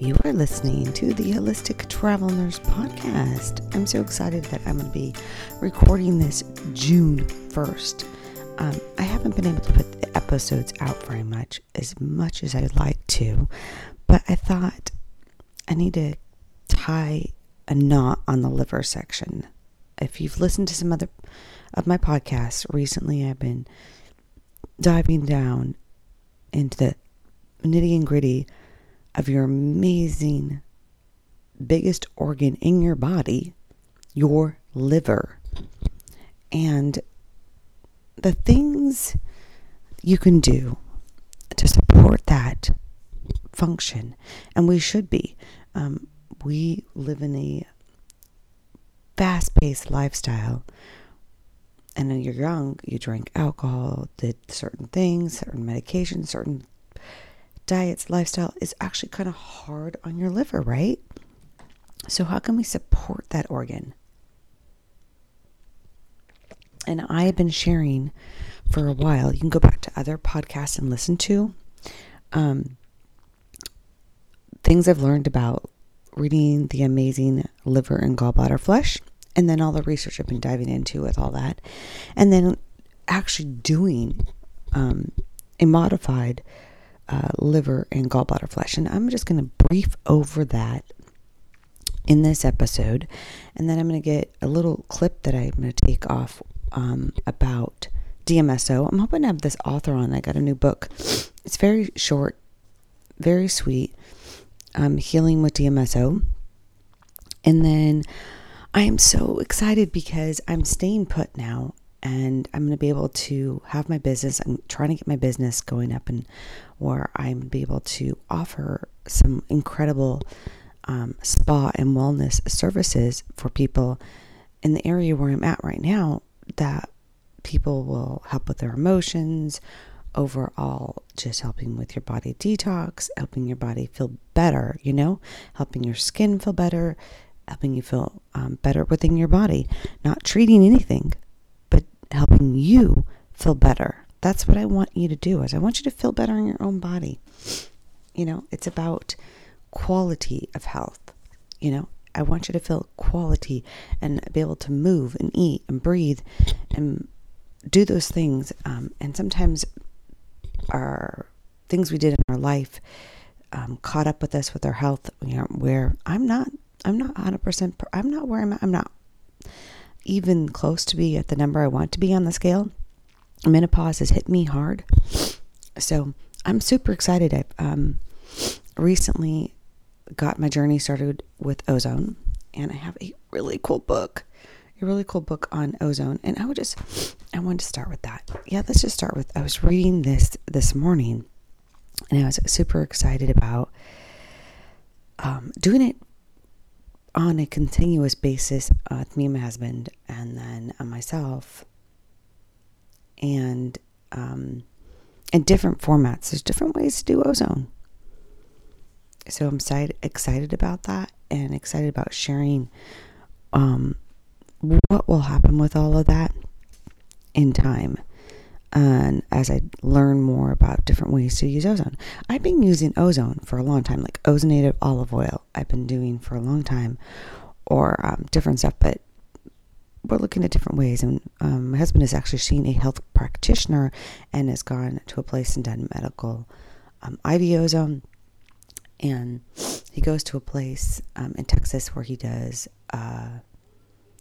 You are listening to the Holistic Travel Nurse podcast. I'm so excited that I'm going to be recording this June 1st. Um, I haven't been able to put the episodes out very much, as much as I'd like to, but I thought I need to tie a knot on the liver section. If you've listened to some other of my podcasts recently, I've been diving down into the nitty and gritty of your amazing biggest organ in your body, your liver. And the things you can do to support that function, and we should be. Um, we live in a fast paced lifestyle. And when you're young, you drink alcohol, did certain things, certain medications, certain diets, lifestyle is actually kind of hard on your liver, right? So, how can we support that organ? And I have been sharing for a while. You can go back to other podcasts and listen to um, things I've learned about reading the amazing liver and gallbladder flush, and then all the research I've been diving into with all that, and then actually doing um, a modified uh, liver and gallbladder flush. And I'm just going to brief over that in this episode. And then I'm going to get a little clip that I'm going to take off um, about DMSO. I'm hoping to have this author on. I got a new book. It's very short, very sweet. Um, Healing with DMSO. And then I am so excited because I'm staying put now and I'm going to be able to have my business. I'm trying to get my business going up and where I'm be able to offer some incredible um, spa and wellness services for people in the area where I'm at right now that people will help with their emotions, overall, just helping with your body detox, helping your body feel better, you know, helping your skin feel better, helping you feel um, better within your body, not treating anything, helping you feel better that's what I want you to do is I want you to feel better in your own body. You know, it's about quality of health. You know, I want you to feel quality and be able to move and eat and breathe and do those things. Um, and sometimes our things we did in our life um, caught up with us with our health. You know, where I'm not, I'm not 100. percent I'm not where I'm at. I'm not even close to be at the number I want to be on the scale menopause has hit me hard. So I'm super excited. I um, recently got my journey started with ozone, and I have a really cool book, a really cool book on ozone. And I would just, I wanted to start with that. Yeah, let's just start with. I was reading this this morning, and I was super excited about um, doing it on a continuous basis uh, with me and my husband, and then uh, myself and um, in different formats. There's different ways to do ozone. So I'm excited, excited about that and excited about sharing um, what will happen with all of that in time. And as I learn more about different ways to use ozone, I've been using ozone for a long time, like ozonated olive oil, I've been doing for a long time, or um, different stuff. But we're looking at different ways. And um, my husband has actually seen a health practitioner and has gone to a place and done medical um, IV ozone. And he goes to a place um, in Texas where he does uh,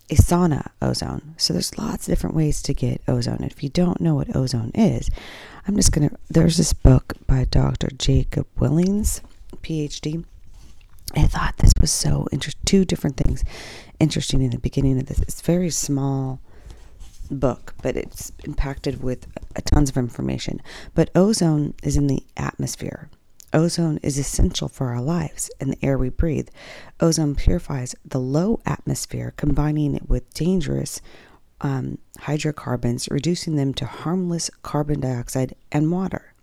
a sauna ozone. So there's lots of different ways to get ozone. And if you don't know what ozone is, I'm just going to. There's this book by Dr. Jacob Willings, PhD. I thought this was so interesting. Two different things interesting in the beginning of this. It's very small book, but it's impacted with tons of information. But ozone is in the atmosphere. Ozone is essential for our lives and the air we breathe. Ozone purifies the low atmosphere, combining it with dangerous um, hydrocarbons, reducing them to harmless carbon dioxide and water.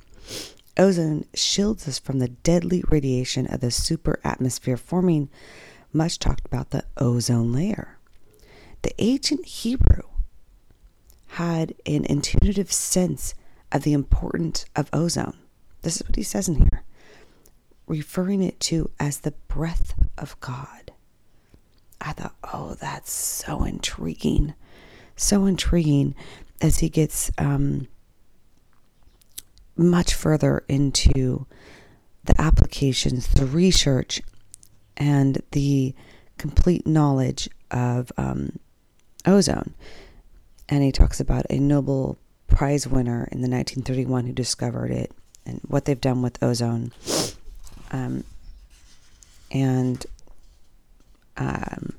Ozone shields us from the deadly radiation of the super atmosphere, forming much talked about the ozone layer. The ancient Hebrew had an intuitive sense of the importance of ozone. This is what he says in here. Referring it to as the breath of God. I thought, oh, that's so intriguing. So intriguing as he gets um, much further into the applications, the research, and the complete knowledge of um, ozone. And he talks about a Nobel Prize winner in the 1931 who discovered it and what they've done with ozone. Um, and um,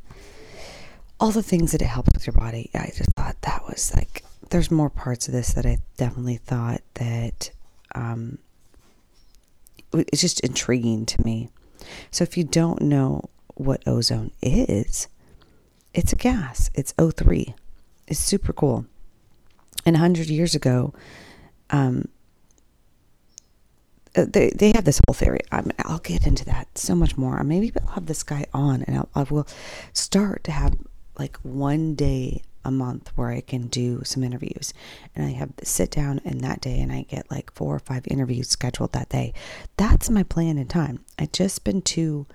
all the things that it helps with your body. I just thought that was like, there's more parts of this that I definitely thought that um, it's just intriguing to me. So if you don't know what ozone is, it's a gas. It's O3. It's super cool. And 100 years ago, um, Uh, they, they have this whole theory. I mean, I'll get into that so much more. Maybe I'll have this guy on and I'll, I will start to have like one day a month where I can do some interviews. And I have sit down and that day and I get like four or five interviews scheduled that day. That's my plan in time. I just been too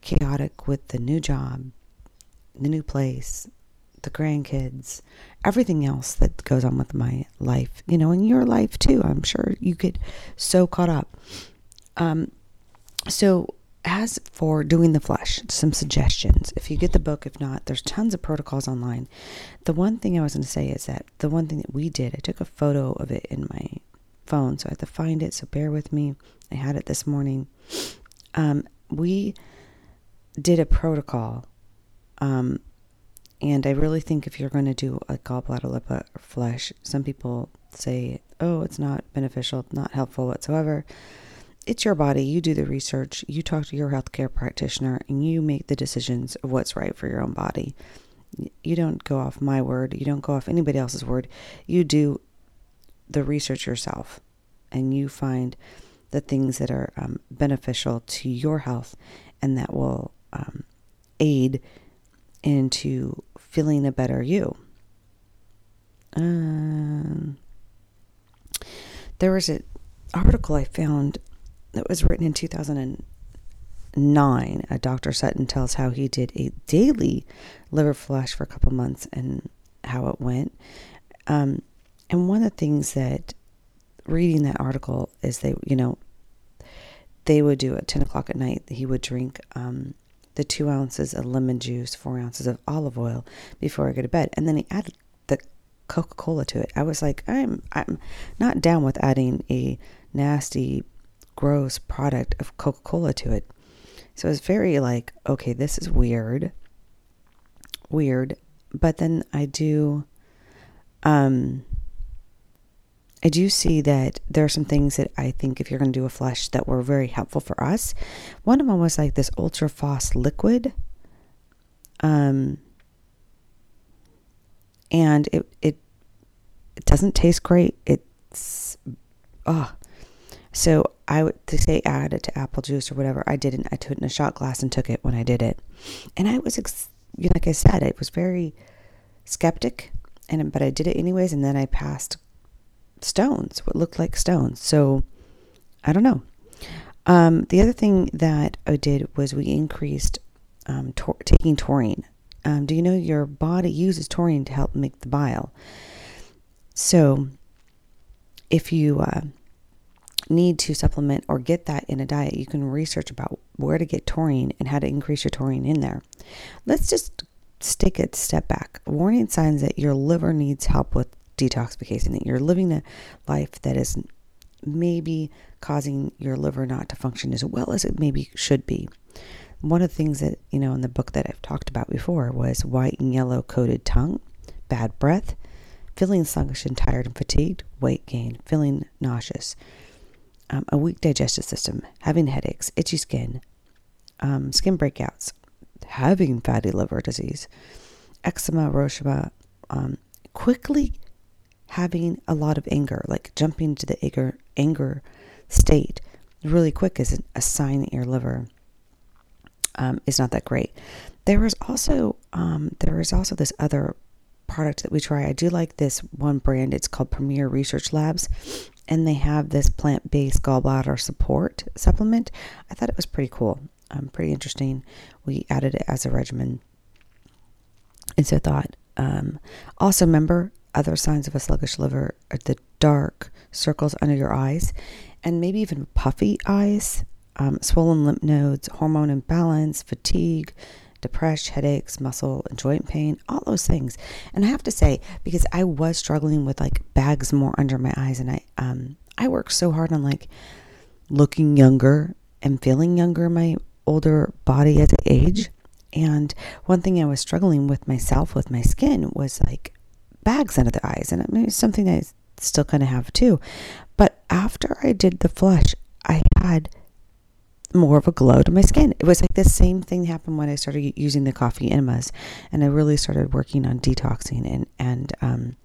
chaotic with the new job, the new place, the grandkids, everything else that goes on with my life, you know, and your life too. I'm sure you get so caught up. Um, so as for doing the flush, some suggestions. If you get the book, if not, there's tons of protocols online. The one thing I was going to say is that the one thing that we did, I took a photo of it in my phone, so I had to find it. So bear with me. I had it this morning. Um, we did a protocol, um, and I really think if you're going to do a gallbladder lipo flush, some people say, "Oh, it's not beneficial, not helpful whatsoever." it's your body. You do the research, you talk to your healthcare practitioner, and you make the decisions of what's right for your own body. You don't go off my word, you don't go off anybody else's word. You do the research yourself, and you find the things that are um, beneficial to your health and that will um, aid into feeling a better you. Um, there was an article I found that was written in 2009. A Dr. Sutton tells how he did a daily liver flush for a couple months and how it went. Um, and one of the things that reading that article is they, you know, they would do at 10 o'clock at night, he would drink um, the two ounces of lemon juice, four ounces of olive oil before I go to bed. And then he added the Coca Cola to it. I was like, I'm, I'm not down with adding a nasty gross product of Coca Cola to it. So it's very like, okay, this is weird. Weird. But then I do um I do see that there are some things that I think if you're going to do a flush that were very helpful for us. One of them was like this Ultra Phos liquid. Um and it it it doesn't taste great. It's oh so I would to say add it to apple juice or whatever. I didn't. I took it in a shot glass and took it when I did it, and I was, ex- like I said, I was very skeptic, and but I did it anyways, and then I passed stones, what looked like stones. So I don't know. Um, the other thing that I did was we increased um, tor- taking taurine. Um, do you know your body uses taurine to help make the bile? So if you uh, need to supplement or get that in a diet, you can research about where to get taurine and how to increase your taurine in there. Let's just take a step back. Warning signs that your liver needs help with detoxification, that you're living a life that is maybe causing your liver not to function as well as it maybe should be. One of the things that, you know, in the book that I've talked about before was white and yellow coated tongue, bad breath, feeling sluggish and tired and fatigued, weight gain, feeling nauseous, um, a weak digestive system, having headaches, itchy skin, um, skin breakouts, having fatty liver disease, eczema, rosacea, um, quickly having a lot of anger, like jumping to the anger, anger state really quick is a sign that your liver um, is not that great. There is also um, there is also this other product that we try. I do like this one brand. It's called Premier Research Labs, and they have this plant based gallbladder support supplement. I thought it was pretty cool, um, pretty interesting. We added it as a regimen. And so I thought, um, also remember other signs of a sluggish liver are the dark circles under your eyes and maybe even puffy eyes, um, swollen lymph nodes, hormone imbalance, fatigue, depression, headaches, muscle and joint pain, all those things. And I have to say, because I was struggling with like bags more under my eyes, and I um I worked so hard on like looking younger and feeling younger in my older body as I age. And one thing I was struggling with myself with my skin was like bags under the eyes, and I mean it's something I still kind of have too. But after I did the flush, I had more of a glow to my skin. It was like the same thing happened when I started using the coffee enemas, and I really started working on detoxing and and um,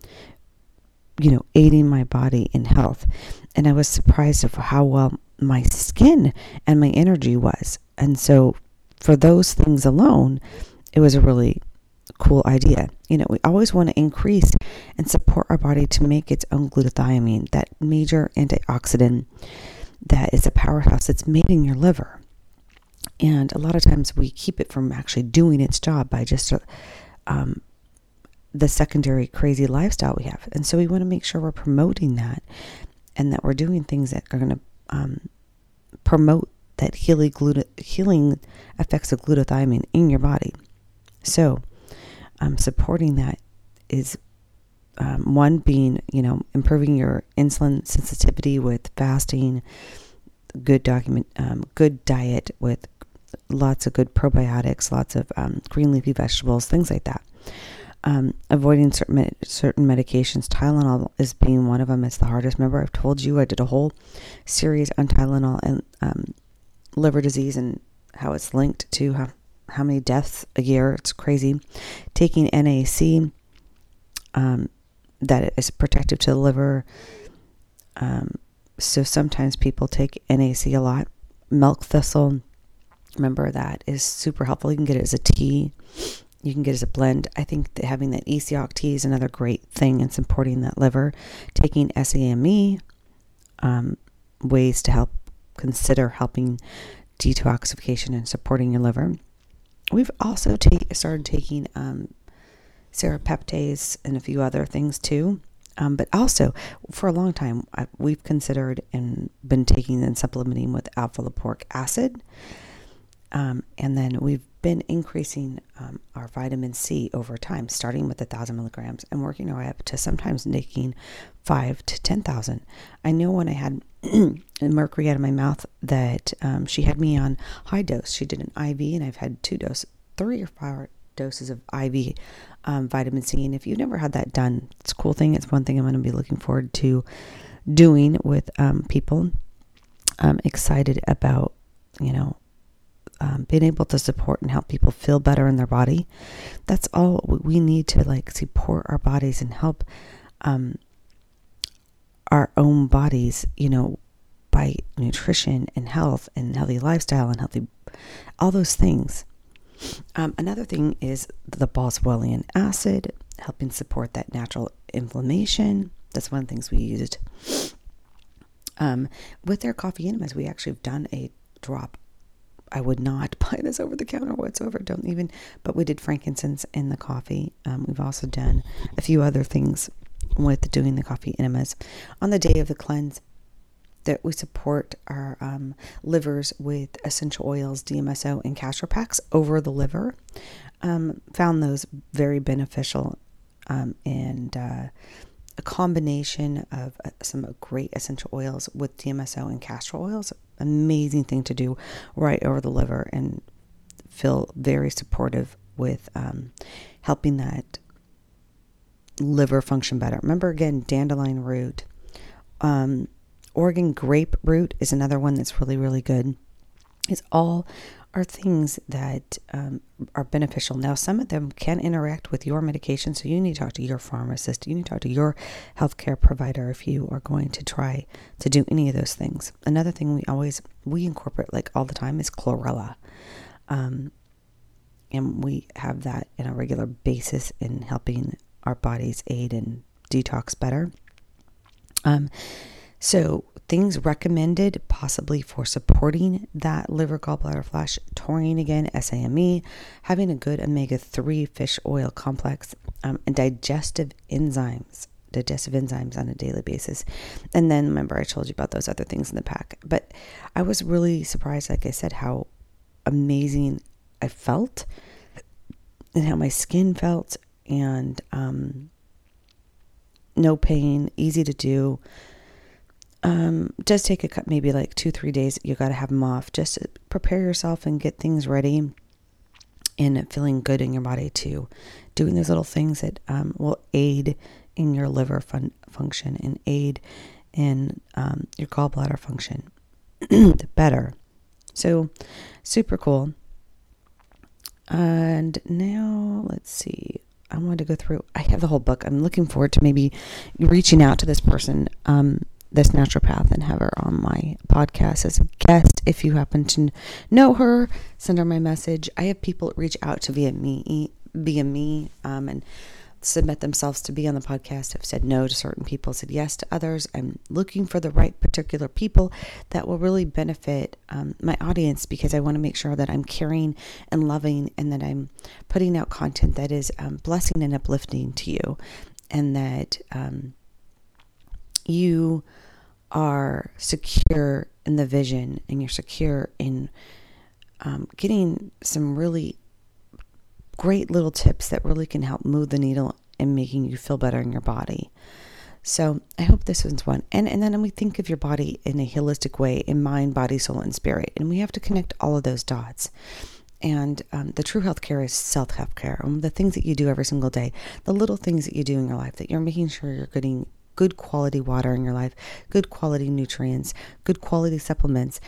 you know aiding my body in health. And I was surprised of how well my skin and my energy was. And so, for those things alone, it was a really cool idea. You know, we always want to increase and support our body to make its own glutathione, that major antioxidant that is a powerhouse that's made in your liver. And a lot of times we keep it from actually doing its job by just um, the secondary crazy lifestyle we have. And so we want to make sure we're promoting that and that we're doing things that are going to um, promote that healing, gluta- healing effects of glutathione in your body. So, um, supporting that is um, one being, you know, improving your insulin sensitivity with fasting, good document, um, good diet with lots of good probiotics, lots of um, green leafy vegetables, things like that. Um, avoiding certain med- certain medications. Tylenol is being one of them. It's the hardest. Remember, I've told you I did a whole series on Tylenol and um, liver disease and how it's linked to how how many deaths a year. It's crazy. Taking NAC um, that is protective to the liver. Um, so sometimes people take NAC a lot. Milk thistle, remember that is super helpful. You can get it as a tea. You can get it as a blend. I think that having that ECOG tea is another great thing in supporting that liver. Taking SAMe, um, ways to help consider helping detoxification and supporting your liver. We've also take, started taking um, serrapeptase, and a few other things too. Um, but also, for a long time, I, we've considered and been taking and supplementing with alpha lipoic acid. Um, and then we've been increasing um, our vitamin C over time, starting with a thousand milligrams and working our way up to sometimes taking five to ten thousand. I know when I had mercury out of my mouth that um, she had me on high dose. She did an IV, and I've had two doses, three or four doses of IV um, vitamin C. And if you've never had that done, it's a cool thing. It's one thing I'm going to be looking forward to doing with um, people. I'm excited about, you know, um, being able to support and help people feel better in their body. That's all we need to like support our bodies and help um, our own bodies, you know, by nutrition and health and healthy lifestyle and healthy, all those things. Um, another thing is the boswellian acid, helping support that natural inflammation. That's one of the things we used. Um, with their coffee enemas, we actually have done a drop. I would not buy this over the counter whatsoever. Don't even. But we did frankincense in the coffee. Um, we've also done a few other things with doing the coffee enemas. On the day of the cleanse, that we support our um, livers with essential oils, DMSO, and castor packs over the liver. Um, found those very beneficial um, and uh, a combination of uh, some great essential oils with DMSO and castor oils. Amazing thing to do right over the liver and feel very supportive with um, helping that liver function better. Remember again, dandelion root. Um, Oregon grape root is another one that's really, really good. It's all are things that um, are beneficial. Now, some of them can interact with your medication, so you need to talk to your pharmacist. You need to talk to your healthcare provider if you are going to try to do any of those things. Another thing we always we incorporate like all the time is chlorella, um, and we have that in a regular basis in helping our bodies aid and detox better. Um, So, things recommended possibly for supporting that liver gallbladder flash taurine again, SAMe, having a good omega 3 fish oil complex, um, and digestive enzymes. Digestive enzymes on a daily basis. And then remember, I told you about those other things in the pack. But I was really surprised, like I said, how amazing I felt and how my skin felt, and um, no pain, easy to do um, does take a cut, maybe like two, three days. You got to have them off. Just prepare yourself and get things ready and feeling good in your body too. Doing those little things that um, will aid in your liver fun- function and aid in um, your gallbladder function better. So, super cool. And now let's see. I wanted to go through. I have the whole book. I'm looking forward to maybe reaching out to this person um, this naturopath and have her on my podcast as a guest. If you happen to know her, send her my message. I have people reach out to via me, via me, um, and submit themselves to be on the podcast. Have said no to certain people, said yes to others. I'm looking for the right particular people that will really benefit um, my audience because I want to make sure that I'm caring and loving, and that I'm putting out content that is um, blessing and uplifting to you, and that um, you are secure in the vision and you're secure in um, getting some really great little tips that really can help move the needle and making you feel better in your body. So I hope this one's one. And and then we think of your body in a holistic way, in mind, body, soul, and spirit. And we have to connect all of those dots. And um, the true health care is self health care. Um, the things that you do every single day, the little things that you do in your life that you're making sure you're getting good quality water in your life, good quality nutrients, good quality supplements.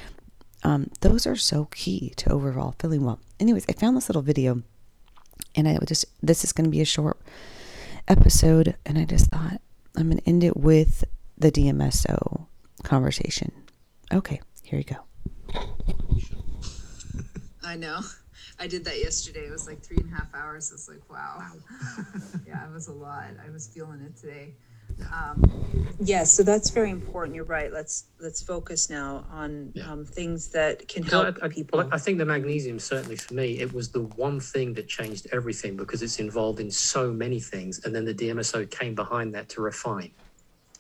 Um, those are so key to overall feeling well. Anyways, I found this little video and I just, this is going to be a short episode. And I just thought I'm going to end it with the DMSO conversation. Okay, here you go. I know. I did that yesterday. It was like three and a half hours. It's like, wow. yeah, it was a lot. I was feeling it today. Um, yes, so that's very important. You're right. Let's let's focus now on Yeah. um, things that can help I, I, people. I think the magnesium certainly for me it was the one thing that changed everything because it's involved in so many things, and then the DMSO came behind that to refine.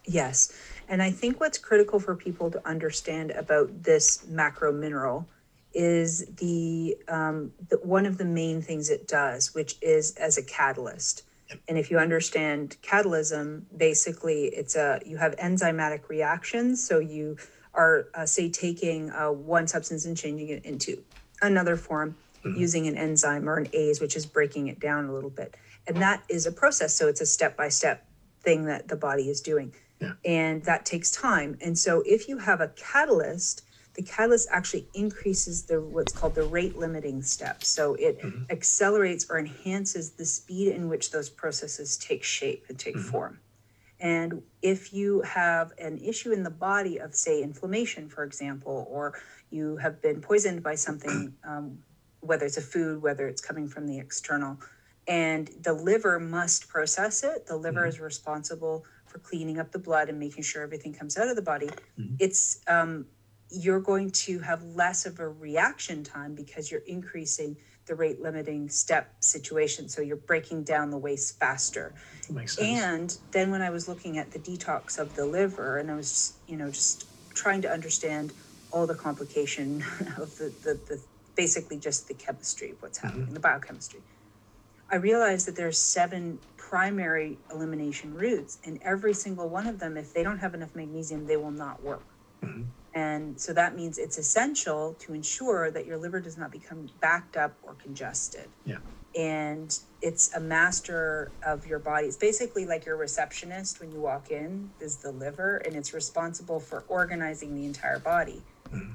Yes. And I think what's critical for people to understand about this macro mineral is the, um, the one of the main things it does, which is as a catalyst. And if you understand catalysm, basically it's a you have enzymatic reactions. So you are uh, say taking uh, one substance and changing it into another form using an enzyme or an ASE, which is breaking it down a little bit. And that is a process. So it's a step by step thing that the body is doing. Yeah. And that takes time. And so if you have a catalyst, the catalyst actually increases the what's called the rate limiting step. So it accelerates or enhances the speed in which those processes take shape and take form. And if you have an issue in the body of, say, inflammation, for example, or you have been poisoned by something, um, whether it's a food, whether it's coming from the external, and the liver must process it, the liver is responsible for cleaning up the blood and making sure everything comes out of the body. It's um, you're going to have less of a reaction time because you're increasing the rate limiting step situation. So you're breaking down the waste faster. Makes sense. And then when I was looking at the detox of the liver, and I was, you know, just trying to understand all the complication of the, the, the basically just the chemistry of what's mm-hmm. happening, the biochemistry. I realized that there's seven primary elimination routes, and every single one of them, if they don't have enough magnesium, they will not work. Mm-hmm. And so that means it's essential to ensure that your liver does not become backed up or congested yeah. and it's a master of your body. It's basically like your receptionist when you walk in is the liver, and it's responsible for organizing the entire body.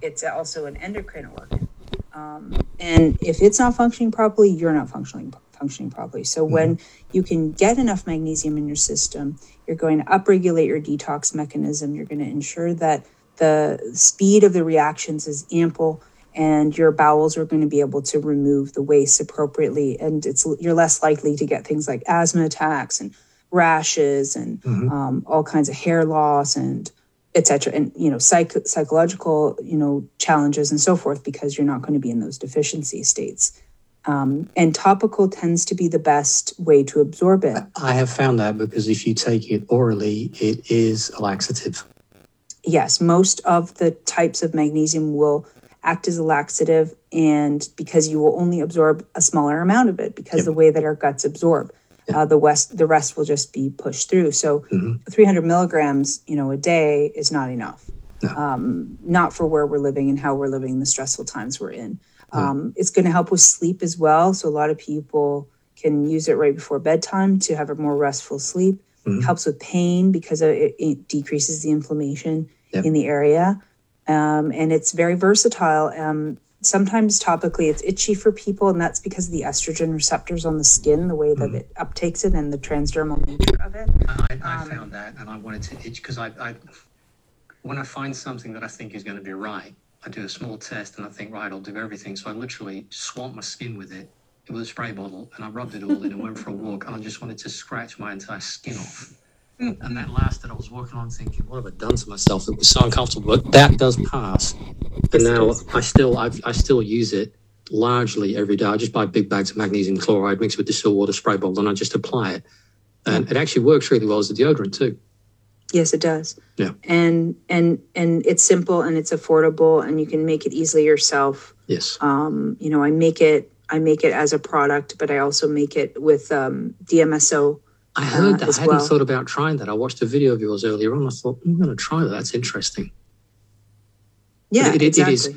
It's also an endocrine organ, um, and if it's not functioning properly, you're not functioning functioning properly. So when you can get enough magnesium in your system, you're going to upregulate your detox mechanism. You're going to ensure that the speed of the reactions is ample and your bowels are going to be able to remove the waste appropriately and it's you're less likely to get things like asthma attacks and rashes and um, all kinds of hair loss and etc. And you know, psych- psychological you know challenges and so forth because you're not going to be in those deficiency states. Um, and topical tends to be the best way to absorb it. I have found that because if you take it orally, it is a laxative. Yes, most of the types of magnesium will act as a laxative, and because you will only absorb a smaller amount of it because Yep. the way that our guts absorb. Uh, the west, the rest will just be pushed through. So, Mhm. 300 milligrams, you know, a day is not enough. No. Um, not for where we're living and how we're living, the stressful times we're in. Um, It's going to help with sleep as well. So, a lot of people can use it right before bedtime to have a more restful sleep. Mhm. Helps with pain because it, it decreases the inflammation Yep. in the area. Um, and it's very versatile. Um, sometimes topically it's itchy for people, and that's because of the estrogen receptors on the skin, the way that it uptakes it, and the transdermal nature of it. I, I Um, found that, and I wanted to itch because I, I, when I find something that I think is going to be right, I do a small test and I think, right, I'll do everything. So I literally swamp my skin with it, with a spray bottle, and I rubbed it all in and went for a walk, and I just wanted to scratch my entire skin off. And that lasted. I was walking on thinking, what have I done to myself? It was so uncomfortable. But that does pass. And now I still, I, I still use it largely every day. I just buy big bags of magnesium chloride, mix it with distilled water spray bottle, and I just apply it. And it actually works really well as a deodorant too. Yes, it does. Yeah. And and and it's simple and it's affordable, and you can make it easily yourself. Yes. Um, you know, I make it. I make it as a product, but I also make it with um, DMSO. I heard uh, that. I hadn't well. thought about trying that. I watched a video of yours earlier on. I thought, I'm going to try that. That's interesting. Yeah, it- it- it exactly. is-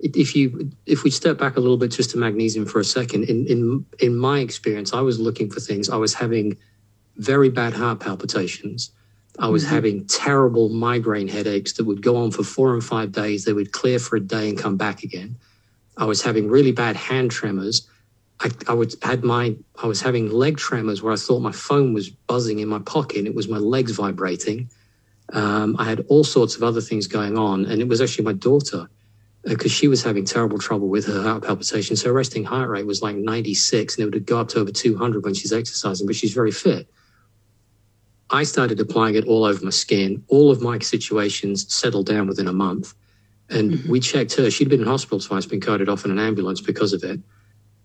If you, if we step back a little bit just to magnesium for a second, in, in, in my experience, I was looking for things. I was having very bad heart palpitations. I was Mhm. having terrible migraine headaches that would go on for four and five days. They would clear for a day and come back again. I was having really bad hand tremors. I, I would had my I was having leg tremors where I thought my phone was buzzing in my pocket. and It was my legs vibrating. Um, I had all sorts of other things going on, and it was actually my daughter because she was having terrible trouble with her heart palpitations. Her resting heart rate was like 96, and it would go up to over 200 when she's exercising, but she's very fit. I started applying it all over my skin. All of my situations settled down within a month. And Mhm. we checked her. She'd been in hospital twice, been carted off in an ambulance because of it.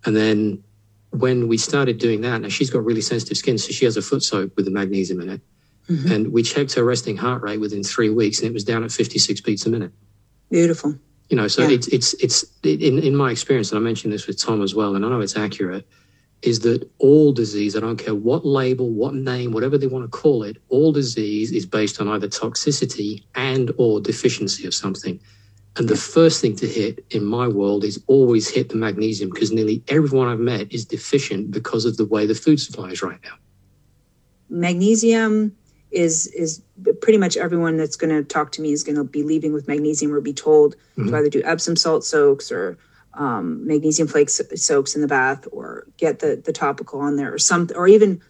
And then when we started doing that, now she's got really sensitive skin, so she has a foot soak with the magnesium in it. Mhm. And we checked her resting heart rate within three weeks, and it was down at 56 beats a minute. Beautiful. You know, so Yeah. it's it's it's in in my experience, and I mentioned this with Tom as well, and I know it's accurate. Is that all disease? I don't care what label, what name, whatever they want to call it. All disease is based on either toxicity and or deficiency of something. And the first thing to hit in my world is always hit the magnesium because nearly everyone I've met is deficient because of the way the food supply is right now. magnesium is is pretty much everyone that's going to talk to me is going to be leaving with magnesium or be told Mhm. to either do Epsom salt soaks or um, magnesium flakes soaks in the bath or get the the topical on there or something or even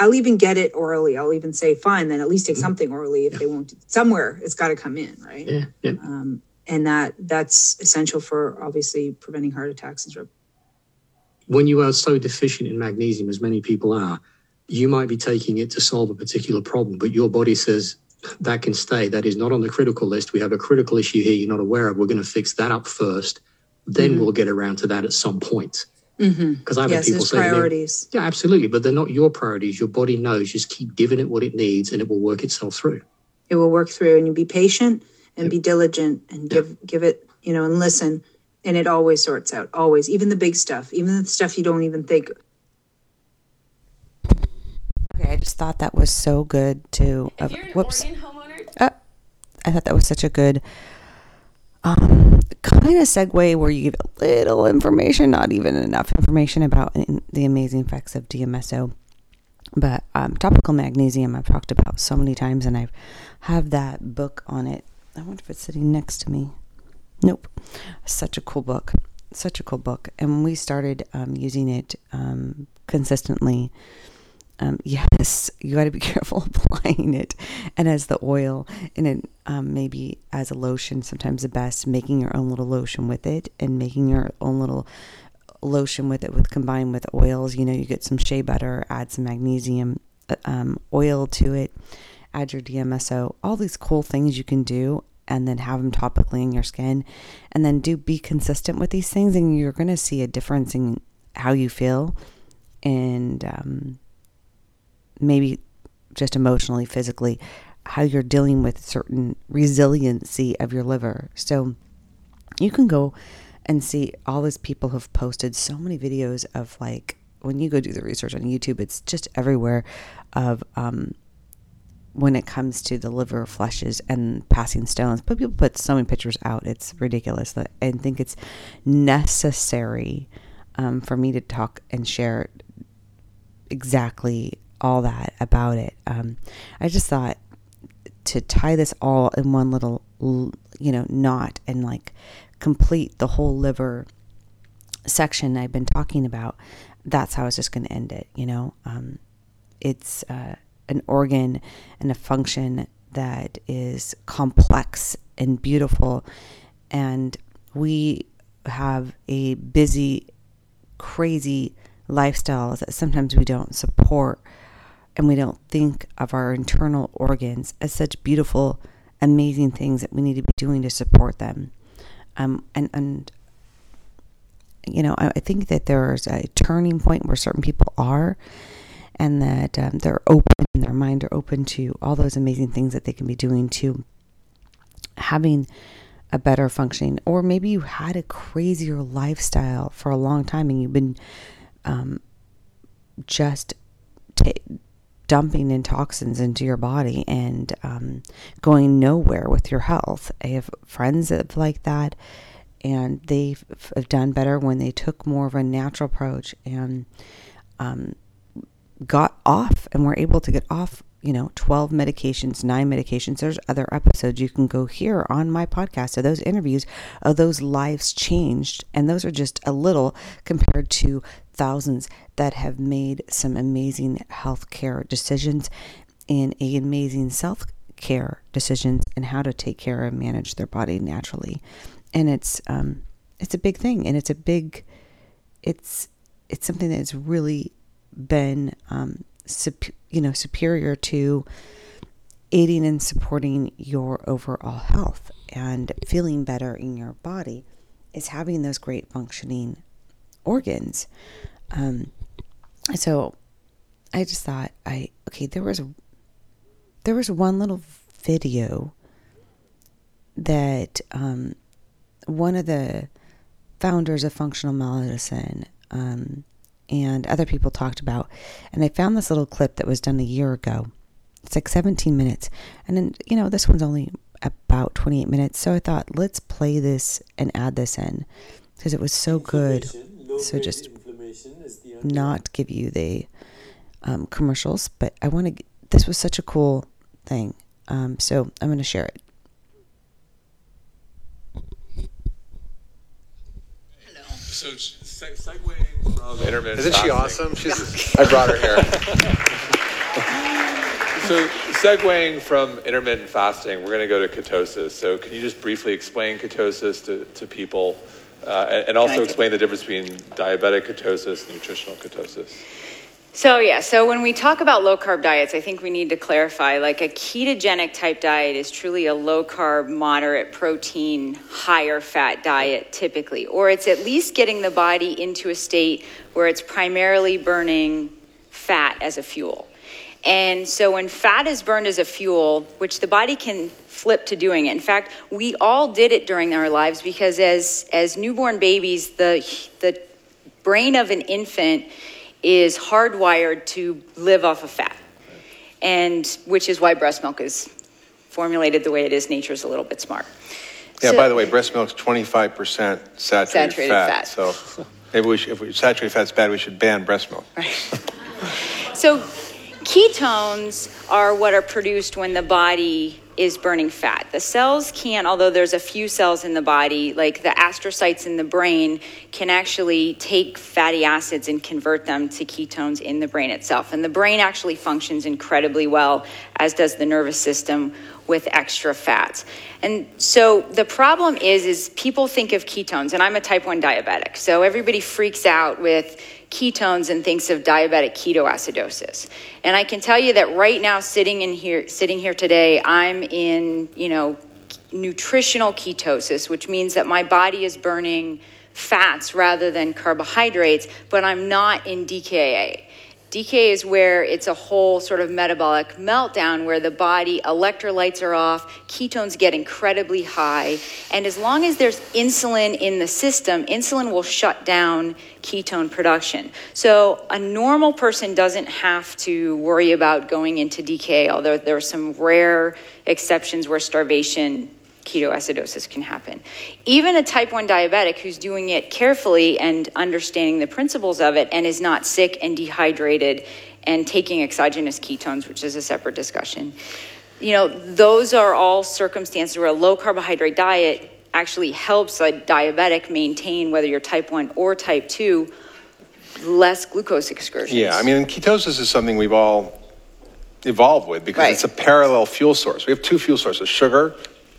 I'll even get it orally. I'll even say fine, then at least take Mhm. something orally if they won't. Somewhere it's got to come in, right? Yeah, yeah. Um, and that that's essential for obviously preventing heart attacks and stroke. when you are so deficient in magnesium, as many people are, you might be taking it to solve a particular problem, but your body says that can stay. That is not on the critical list. We have a critical issue here you're not aware of. We're going to fix that up first. Then Mhm. we'll get around to that at some point. Mm-hmm. Because I've had people say, priorities. yeah, absolutely, but they're not your priorities. Your body knows. Just keep giving it what it needs and it will work itself through. it will work through and you be patient and Yep. be diligent and Yep. give give it you know and listen and it always sorts out always even the big stuff even the stuff you don't even think Okay, I just thought that was so good to. If of- you're an whoops. Oregon homeowner, I thought that was such a good um, kind of segue where you give a little information, not even enough information about in- the amazing effects of DMSO. But um, topical magnesium, I've talked about so many times, and I have that book on it. I wonder if it's sitting next to me. Nope. Such a cool book. Such a cool book. And we started um, using it um, consistently, um, yes, you got to be careful applying it. And as the oil, and it um, maybe as a lotion, sometimes the best, making your own little lotion with it and making your own little lotion with it with combined with oils. You know, you get some shea butter, add some magnesium uh, um, oil to it, add your DMSO, all these cool things you can do and then have them topically in your skin. And then do be consistent with these things and you're going to see a difference in how you feel and um, maybe just emotionally physically how you're dealing with certain resiliency of your liver. So you can go and see all these people have posted so many videos of like when you go do the research on youtube it's just everywhere of um, when it comes to the liver flushes and passing stones. But people put so many pictures out, it's ridiculous. I think it's necessary um, for me to talk and share exactly all that about it. Um, I just thought to tie this all in one little, you know, knot and like complete the whole liver section I've been talking about. That's how I was just going to end it. You know, um, it's. Uh, an organ and a function that is complex and beautiful. And we have a busy, crazy lifestyle that sometimes we don't support and we don't think of our internal organs as such beautiful, amazing things that we need to be doing to support them. Um, and, and you know, I, I think that there's a turning point where certain people are and that um, they're open, their mind are open to all those amazing things that they can be doing to having a better functioning. Or maybe you had a crazier lifestyle for a long time and you've been um, just t- dumping in toxins into your body and um, going nowhere with your health. I have friends that like that and they've done better when they took more of a natural approach and um, got off and were able to get off, you know, 12 medications, nine medications. There's other episodes you can go hear on my podcast of those interviews of those lives changed. And those are just a little compared to thousands that have made some amazing healthcare decisions and amazing self care decisions and how to take care and manage their body naturally. And it's, um, it's a big thing and it's a big, it's, it's something that's really been um, sup- you know superior to aiding and supporting your overall health and feeling better in your body is having those great functioning organs. Um, so I just thought I okay there was there was one little video that um, one of the founders of functional medicine um, and other people talked about. And I found this little clip that was done a year ago. It's like 17 minutes. And then, you know, this one's only about 28 minutes. So I thought, let's play this and add this in because it was so good. So just not give you the um, commercials, but I want to, this was such a cool thing. Um, so I'm going to share it. So segueing from intermittent Isn't she awesome? She's. I brought her here. So segueing from intermittent fasting, we're going to go to ketosis. So can you just briefly explain ketosis to, to people, uh, and, and also take explain the difference between diabetic ketosis and nutritional ketosis? So yeah, so when we talk about low carb diets, I think we need to clarify like a ketogenic type diet is truly a low carb, moderate protein, higher fat diet typically, or it's at least getting the body into a state where it's primarily burning fat as a fuel. And so when fat is burned as a fuel, which the body can flip to doing it. In fact, we all did it during our lives because as as newborn babies, the the brain of an infant is hardwired to live off of fat. And which is why breast milk is formulated the way it is. Nature's a little bit smart. Yeah, So- by the way, breast milk's 25% saturated, Saturated fat. fat. So maybe we should, if we, saturated fat's bad, we should ban breast milk. Right. So, ketones are what are produced when the body is burning fat. The cells can't, although there's a few cells in the body, like the astrocytes in the brain, can actually take fatty acids and convert them to ketones in the brain itself. And the brain actually functions incredibly well, as does the nervous system, with extra fats. And so the problem is is people think of ketones and I'm a type 1 diabetic. So everybody freaks out with ketones and thinks of diabetic ketoacidosis. And I can tell you that right now sitting in here sitting here today I'm in, you know, nutritional ketosis, which means that my body is burning fats rather than carbohydrates, but I'm not in DKA. DKA is where it's a whole sort of metabolic meltdown where the body electrolytes are off, ketones get incredibly high, and as long as there's insulin in the system, insulin will shut down ketone production. So a normal person doesn't have to worry about going into DKA, although there are some rare exceptions where starvation ketoacidosis can happen. Even a type 1 diabetic who's doing it carefully and understanding the principles of it and is not sick and dehydrated and taking exogenous ketones, which is a separate discussion. You know, those are all circumstances where a low carbohydrate diet actually helps a diabetic maintain, whether you're type 1 or type 2, less glucose excursions. Yeah, I mean, ketosis is something we've all evolved with because Right. it's a parallel fuel source. We have two fuel sources, sugar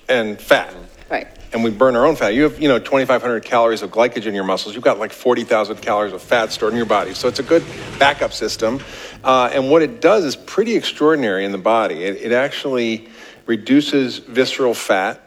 and fat. Right. And we burn our own fat. You have, you know, 2,500 calories of glycogen in your muscles. You've got like 40,000 calories of fat stored in your body. So it's a good backup system. Uh, and what it does is pretty extraordinary in the body. It, it actually reduces visceral fat.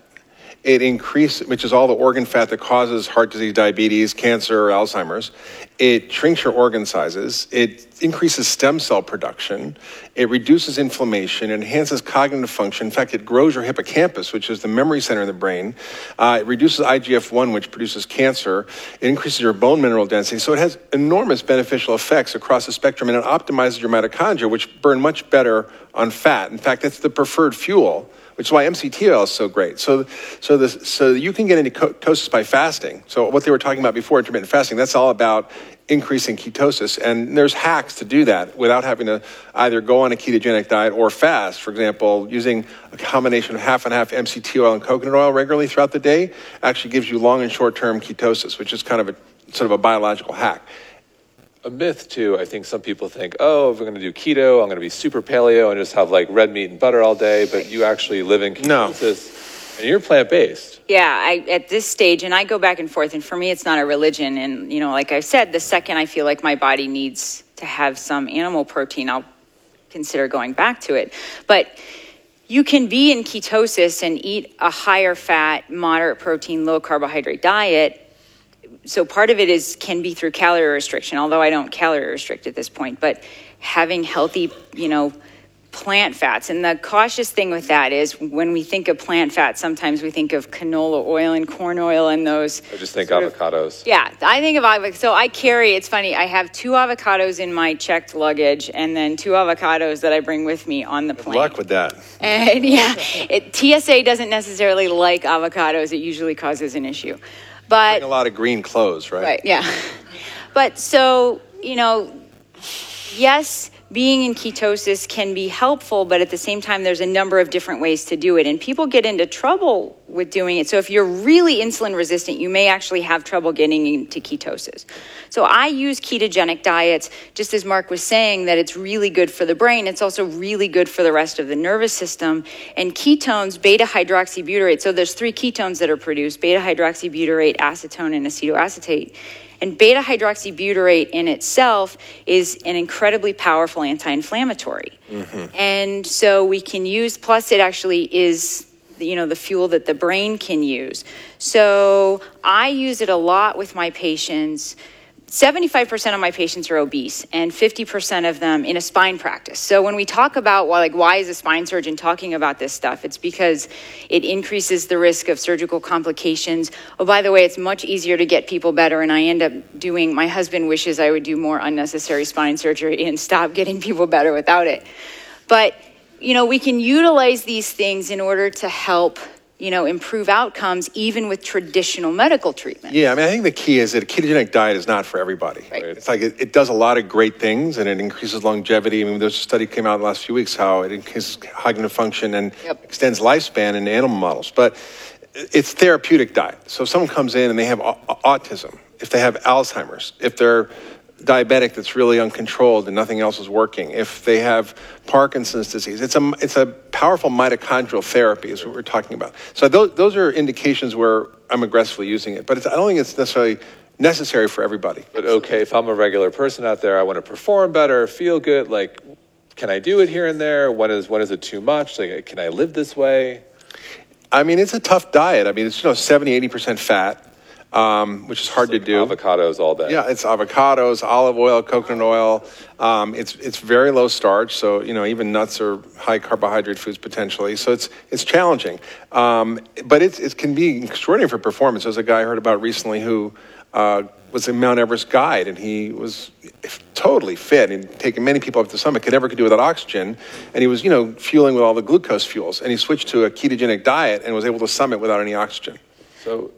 It increases, which is all the organ fat that causes heart disease, diabetes, cancer, Alzheimer's. It shrinks your organ sizes. It increases stem cell production. It reduces inflammation. It enhances cognitive function. In fact, it grows your hippocampus, which is the memory center in the brain. Uh, it reduces IGF 1, which produces cancer. It increases your bone mineral density. So it has enormous beneficial effects across the spectrum, and it optimizes your mitochondria, which burn much better on fat. In fact, that's the preferred fuel which is why MCT oil is so great. So, so, this, so you can get into ketosis by fasting. So what they were talking about before, intermittent fasting, that's all about increasing ketosis. And there's hacks to do that without having to either go on a ketogenic diet or fast. For example, using a combination of half and half MCT oil and coconut oil regularly throughout the day actually gives you long and short-term ketosis, which is kind of a sort of a biological hack. A myth too. I think some people think, oh, if we're going to do keto, I'm going to be super paleo and just have like red meat and butter all day. But you actually live in No. ketosis, and you're plant based. Yeah, I, at this stage, and I go back and forth, and for me, it's not a religion. And, you know, like I said, the second I feel like my body needs to have some animal protein, I'll consider going back to it. But you can be in ketosis and eat a higher fat, moderate protein, low carbohydrate diet. So part of it is can be through calorie restriction, although I don't calorie restrict at this point, but having healthy, you know, plant fats. And the cautious thing with that is when we think of plant fat, sometimes we think of canola oil and corn oil and those. I just think sort of- avocados. yeah, I think of avocado. So I carry, it's funny, I have two avocados in my checked luggage and then two avocados that I bring with me on the plane. Luck with that. And yeah, it, TSA doesn't necessarily like avocados. It usually causes an issue. But A lot of green clothes, right? Right, yeah. But so, you know, yes, being in ketosis can be helpful, but at the same time, there's a number of different ways to do it. And people get into trouble with doing it. So if you're really insulin resistant, you may actually have trouble getting into ketosis. So I use ketogenic diets, just as Mark was saying, that it's really good for the brain. It's also really good for the rest of the nervous system. And ketones, beta hydroxybutyrate, so there's three ketones that are produced beta hydroxybutyrate, acetone, and acetoacetate. And beta hydroxybutyrate in itself is an incredibly powerful anti inflammatory. Mm-hmm. And so we can use, plus, it actually is. You know, the fuel that the brain can use. So I use it a lot with my patients. 75% of my patients are obese and 50% of them in a spine practice. So when we talk about why, like why is a spine surgeon talking about this stuff, it's because it increases the risk of surgical complications. Oh, by the way, it's much easier to get people better and I end up doing my husband wishes I would do more unnecessary spine surgery and stop getting people better without it. But you know, we can utilize these things in order to help, you know, improve outcomes even with traditional medical treatment. Yeah, I mean, I think the key is that a ketogenic diet is not for everybody. Right. It's like it, it does a lot of great things and it increases longevity. I mean, there's a study came out in the last few weeks how it increases cognitive function and Yep. extends lifespan in animal models. But it's therapeutic diet. So if someone comes in and they have au- autism, if they have Alzheimer's, if they're diabetic that's really uncontrolled and nothing else is working, if they have Parkinson's disease, it's a, it's a powerful mitochondrial therapy, is what we're talking about. So those, those are indications where I'm aggressively using it, but it's, I don't think it's necessarily necessary for everybody. But okay, if I'm a regular person out there, I want to perform better, feel good. Like, can I do it here and there? When is when is it too much? Like, can I live this way? I mean, it's a tough diet. I mean, it's you know 70, 80 percent fat, um, which is hard to do. Avocados all day. Yeah, it's avocados, olive oil, coconut oil. Um, it's it's very low starch, so you know even nuts are high carbohydrate foods potentially. So it's it's challenging, um, but it's, it can be extraordinary for performance. There's a guy I heard about recently who uh, was a Mount Everest guide, and he was totally fit and taking many people up to the summit, could never could do without oxygen, and he was, you know, fueling with all the glucose fuels, and he switched to a ketogenic diet and was able to summit without any oxygen. So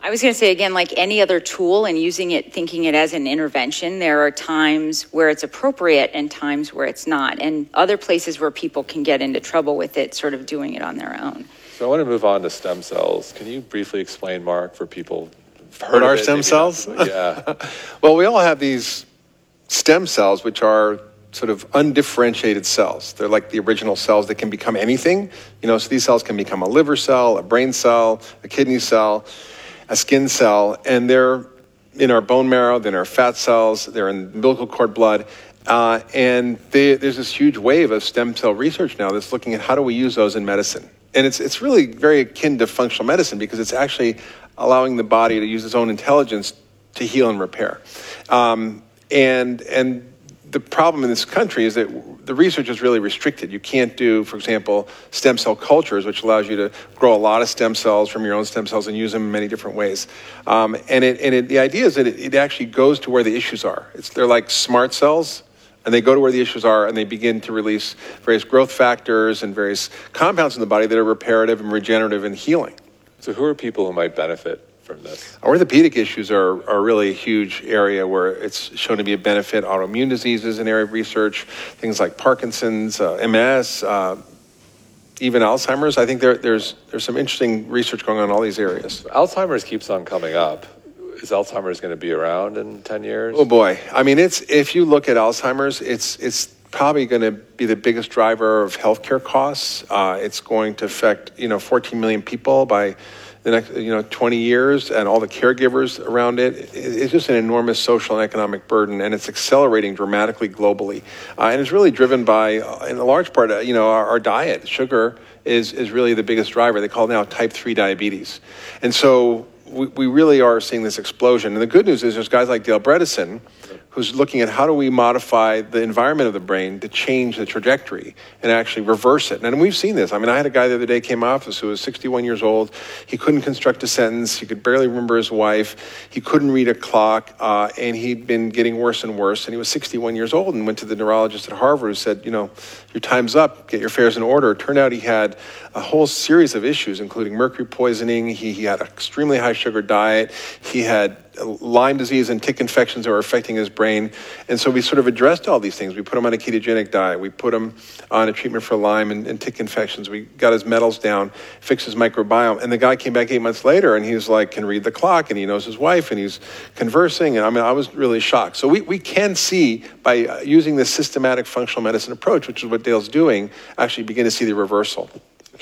I was going to say again, like any other tool and using it, thinking it as an intervention, there are times where it's appropriate and times where it's not, and other places where people can get into trouble with it, sort of doing it on their own. So I want to move on to stem cells. Can you briefly explain, Mark, for people heard, our stem cells? Yeah. well, we all have these stem cells, which are sort of undifferentiated cells. They're like the original cells that can become anything. You know, so these cells can become a liver cell, a brain cell, a kidney cell, a skin cell, and they're in our bone marrow, they're in our fat cells, they're in umbilical cord blood. Uh, and they, there's this huge wave of stem cell research now that's looking at how do we use those in medicine. And it's, it's really very akin to functional medicine because it's actually allowing the body to use its own intelligence to heal and repair. Um, and, and the problem in this country is that the research is really restricted. You can't do, for example, stem cell cultures, which allows you to grow a lot of stem cells from your own stem cells and use them in many different ways. Um, and it, and it, the idea is that it, it, actually goes to where the issues are. It's, they're like smart cells, and they go to where the issues are and they begin to release various growth factors and various compounds in the body that are reparative and regenerative and healing. So, who are people who might benefit from this? Orthopedic issues are, are really a huge area where it's shown to be a benefit. Autoimmune diseases, an area of research, things like Parkinson's, uh, MS, uh, even Alzheimer's. I think there, there's there's some interesting research going on in all these areas. Alzheimer's keeps on coming up. Is Alzheimer's going to be around in 10 years? Oh boy. I mean, it's if you look at Alzheimer's, it's it's probably going to be the biggest driver of healthcare costs. Uh, it's going to affect you know 14 million people by the next you know 20 years, and all the caregivers around it. It's just an enormous social and economic burden, and it's accelerating dramatically globally. Uh, and it's really driven by, uh, in a large part, uh, you know, our, our diet. Sugar is is really the biggest driver. They call it now type 3 diabetes, and so we, we really are seeing this explosion. And the good news is there's guys like Dale Bredesen who's looking at how do we modify the environment of the brain to change the trajectory and actually reverse it. And we've seen this. I mean, I had a guy the other day came office who was 61 years old. He couldn't construct a sentence. He could barely remember his wife. He couldn't read a clock, uh, and he'd been getting worse and worse. And he was 61 years old and went to the neurologist at Harvard who said, you know, your time's up. Get your affairs in order. It turned out he had a whole series of issues, including mercury poisoning. He, he had an extremely high sugar diet. He had Lyme disease and tick infections were affecting his brain. And so we sort of addressed all these things. We put him on a ketogenic diet. We put him on a treatment for Lyme and, and tick infections. We got his metals down, fixed his microbiome. And the guy came back eight months later and he's like, can read the clock and he knows his wife and he's conversing. And I mean, I was really shocked. So we, we can see by uh, using this systematic functional medicine approach, which is what Dale's doing, actually begin to see the reversal.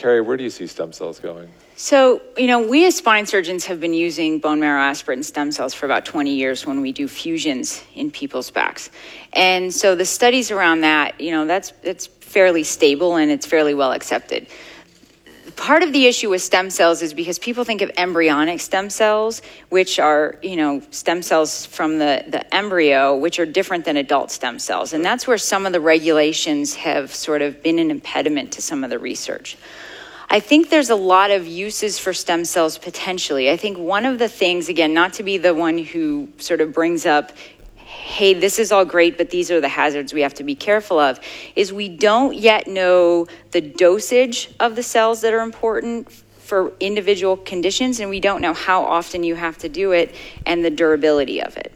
Carrie, where do you see stem cells going? So, you know, we as spine surgeons have been using bone marrow aspirate and stem cells for about 20 years when we do fusions in people's backs. And so the studies around that, you know, that's it's fairly stable and it's fairly well accepted. Part of the issue with stem cells is because people think of embryonic stem cells, which are, you know, stem cells from the, the embryo, which are different than adult stem cells. And that's where some of the regulations have sort of been an impediment to some of the research. I think there's a lot of uses for stem cells potentially. I think one of the things, again, not to be the one who sort of brings up, hey, this is all great, but these are the hazards we have to be careful of, is we don't yet know the dosage of the cells that are important for individual conditions, and we don't know how often you have to do it and the durability of it.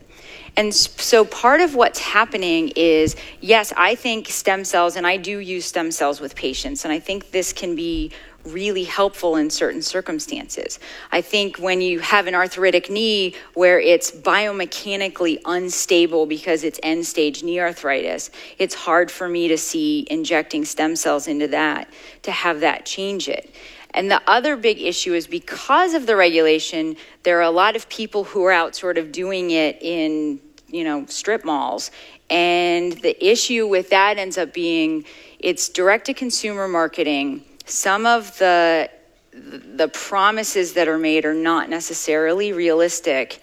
And so part of what's happening is yes, I think stem cells, and I do use stem cells with patients, and I think this can be really helpful in certain circumstances. I think when you have an arthritic knee where it's biomechanically unstable because it's end stage knee arthritis, it's hard for me to see injecting stem cells into that to have that change it. And the other big issue is because of the regulation, there are a lot of people who are out sort of doing it in, you know, strip malls. And the issue with that ends up being it's direct to consumer marketing. Some of the the promises that are made are not necessarily realistic.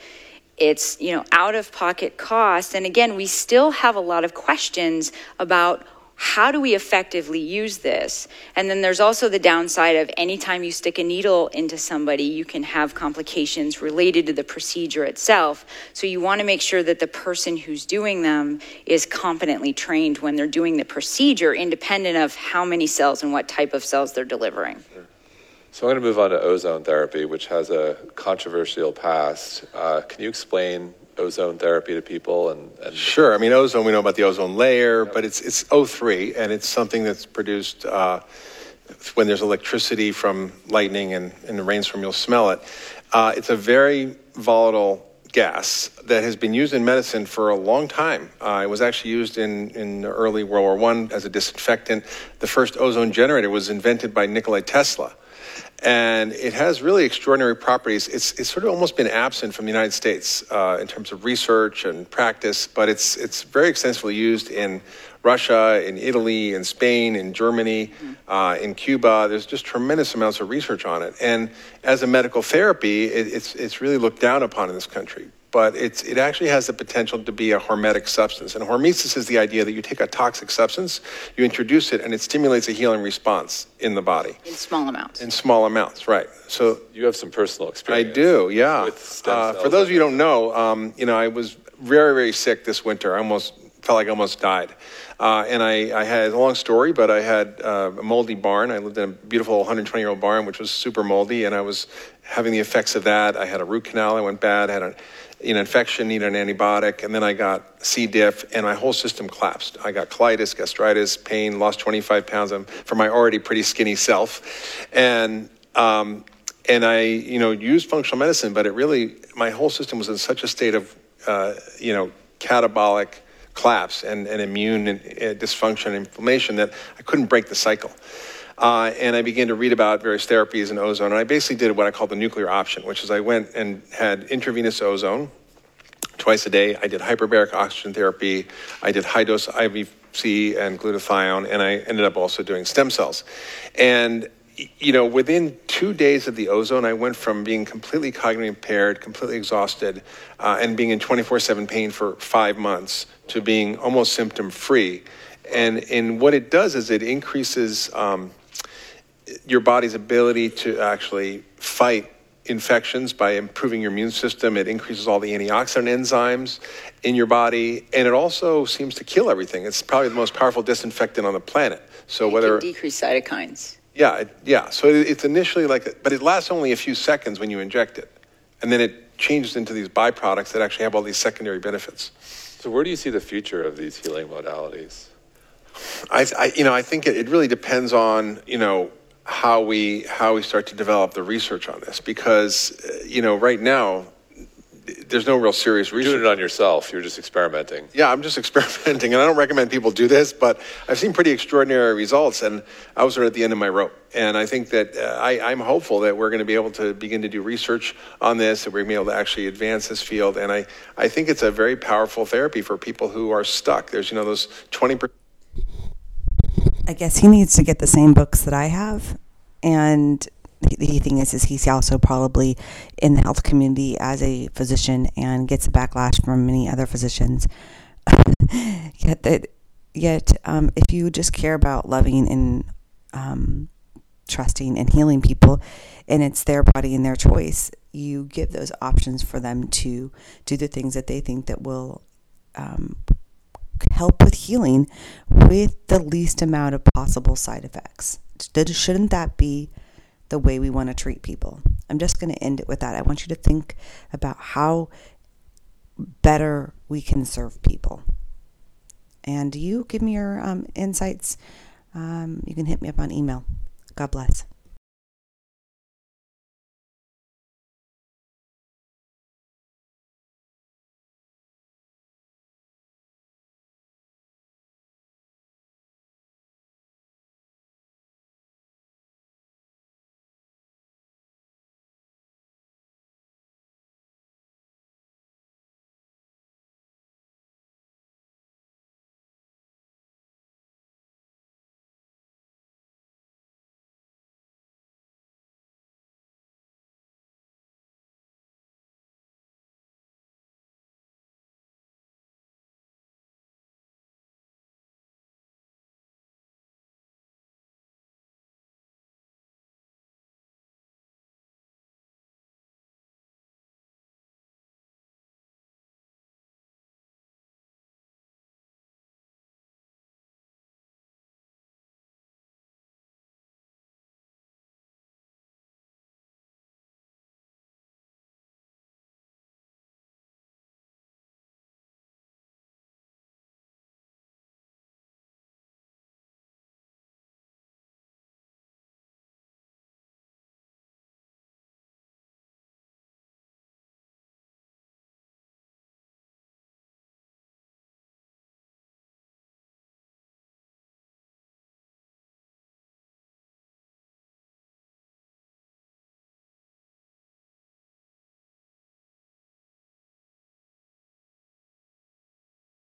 It's, you know, out of pocket cost. And again, we still have a lot of questions about how do we effectively use this? And then there's also the downside of anytime you stick a needle into somebody, you can have complications related to the procedure itself. So you want to make sure that the person who's doing them is competently trained when they're doing the procedure, independent of how many cells and what type of cells they're delivering. So I'm going to move on to ozone therapy, which has a controversial past. Uh, can you explain ozone therapy to people and, and Sure. I mean, ozone, we know about the ozone layer, but it's, it's O3, and it's something that's produced uh, when there's electricity from lightning and in the rainstorm, you'll smell it. Uh, it's a very volatile gas that has been used in medicine for a long time. Uh, it was actually used in, in early World War I as a disinfectant. The first ozone generator was invented by Nikola Tesla and it has really extraordinary properties. It's, it's sort of almost been absent from the United States uh, in terms of research and practice, but it's, it's very extensively used in Russia, in Italy, in Spain, in Germany, uh, in Cuba. There's just tremendous amounts of research on it. And as a medical therapy, it, it's, it's really looked down upon in this country but it's, it actually has the potential to be a hormetic substance. And hormesis is the idea that you take a toxic substance, you introduce it, and it stimulates a healing response in the body. In small amounts. In small amounts, right. So you have some personal experience. I do, yeah. With stem Uh, for those of you who don't know, um, you know, I was very, very sick this winter. I almost felt like I almost died. Uh, and I, I had a long story, but I had uh, a moldy barn. I lived in a beautiful 120 year old barn, which was super moldy, and I was having the effects of that. I had a root canal that went bad, had an you know, infection, needed an antibiotic, and then I got C. diff, and my whole system collapsed. I got colitis, gastritis, pain, lost 25 pounds from my already pretty skinny self. And um, and I, you know, used functional medicine, but it really, my whole system was in such a state of, uh, you know, catabolic collapse and, and immune and, uh, dysfunction and inflammation that I couldn't break the cycle. Uh, and I began to read about various therapies and ozone. And I basically did what I call the nuclear option, which is I went and had intravenous ozone twice a day. I did hyperbaric oxygen therapy. I did high dose IVC and glutathione, and I ended up also doing stem cells. And you know, within two days of the ozone, I went from being completely cognitively impaired, completely exhausted, uh, and being in 24/7 pain for five months to being almost symptom-free. And and what it does is it increases um, your body's ability to actually fight infections by improving your immune system. It increases all the antioxidant enzymes in your body, and it also seems to kill everything. It's probably the most powerful disinfectant on the planet. So It whether decrease cytokines. Yeah, it, yeah. So it, it's initially like, but it lasts only a few seconds when you inject it, and then it changes into these byproducts that actually have all these secondary benefits. So where do you see the future of these healing modalities? I, I you know, I think it, it really depends on you know how we how we start to develop the research on this because uh, you know right now there's no real serious You're research. doing it on yourself. You're just experimenting. Yeah, I'm just experimenting, and I don't recommend people do this, but I've seen pretty extraordinary results, and I was sort of at the end of my rope. And I think that uh, I, I'm hopeful that we're going to be able to begin to do research on this, that we're going to be able to actually advance this field. And I, I think it's a very powerful therapy for people who are stuck. There's, you know, those 20%. I guess he needs to get the same books that I have. And the, the thing is, is he's also probably in the health community as a physician and gets a backlash from many other physicians. yet that, yet um, if you just care about loving and um, trusting and healing people, and it's their body and their choice, you give those options for them to do the things that they think that will um, help with healing with the least amount of possible side effects. Shouldn't that be the way we want to treat people? I'm just going to end it with that. I want you to think about how better we can serve people. And you give me your um, insights. Um, you can hit me up on email. God bless.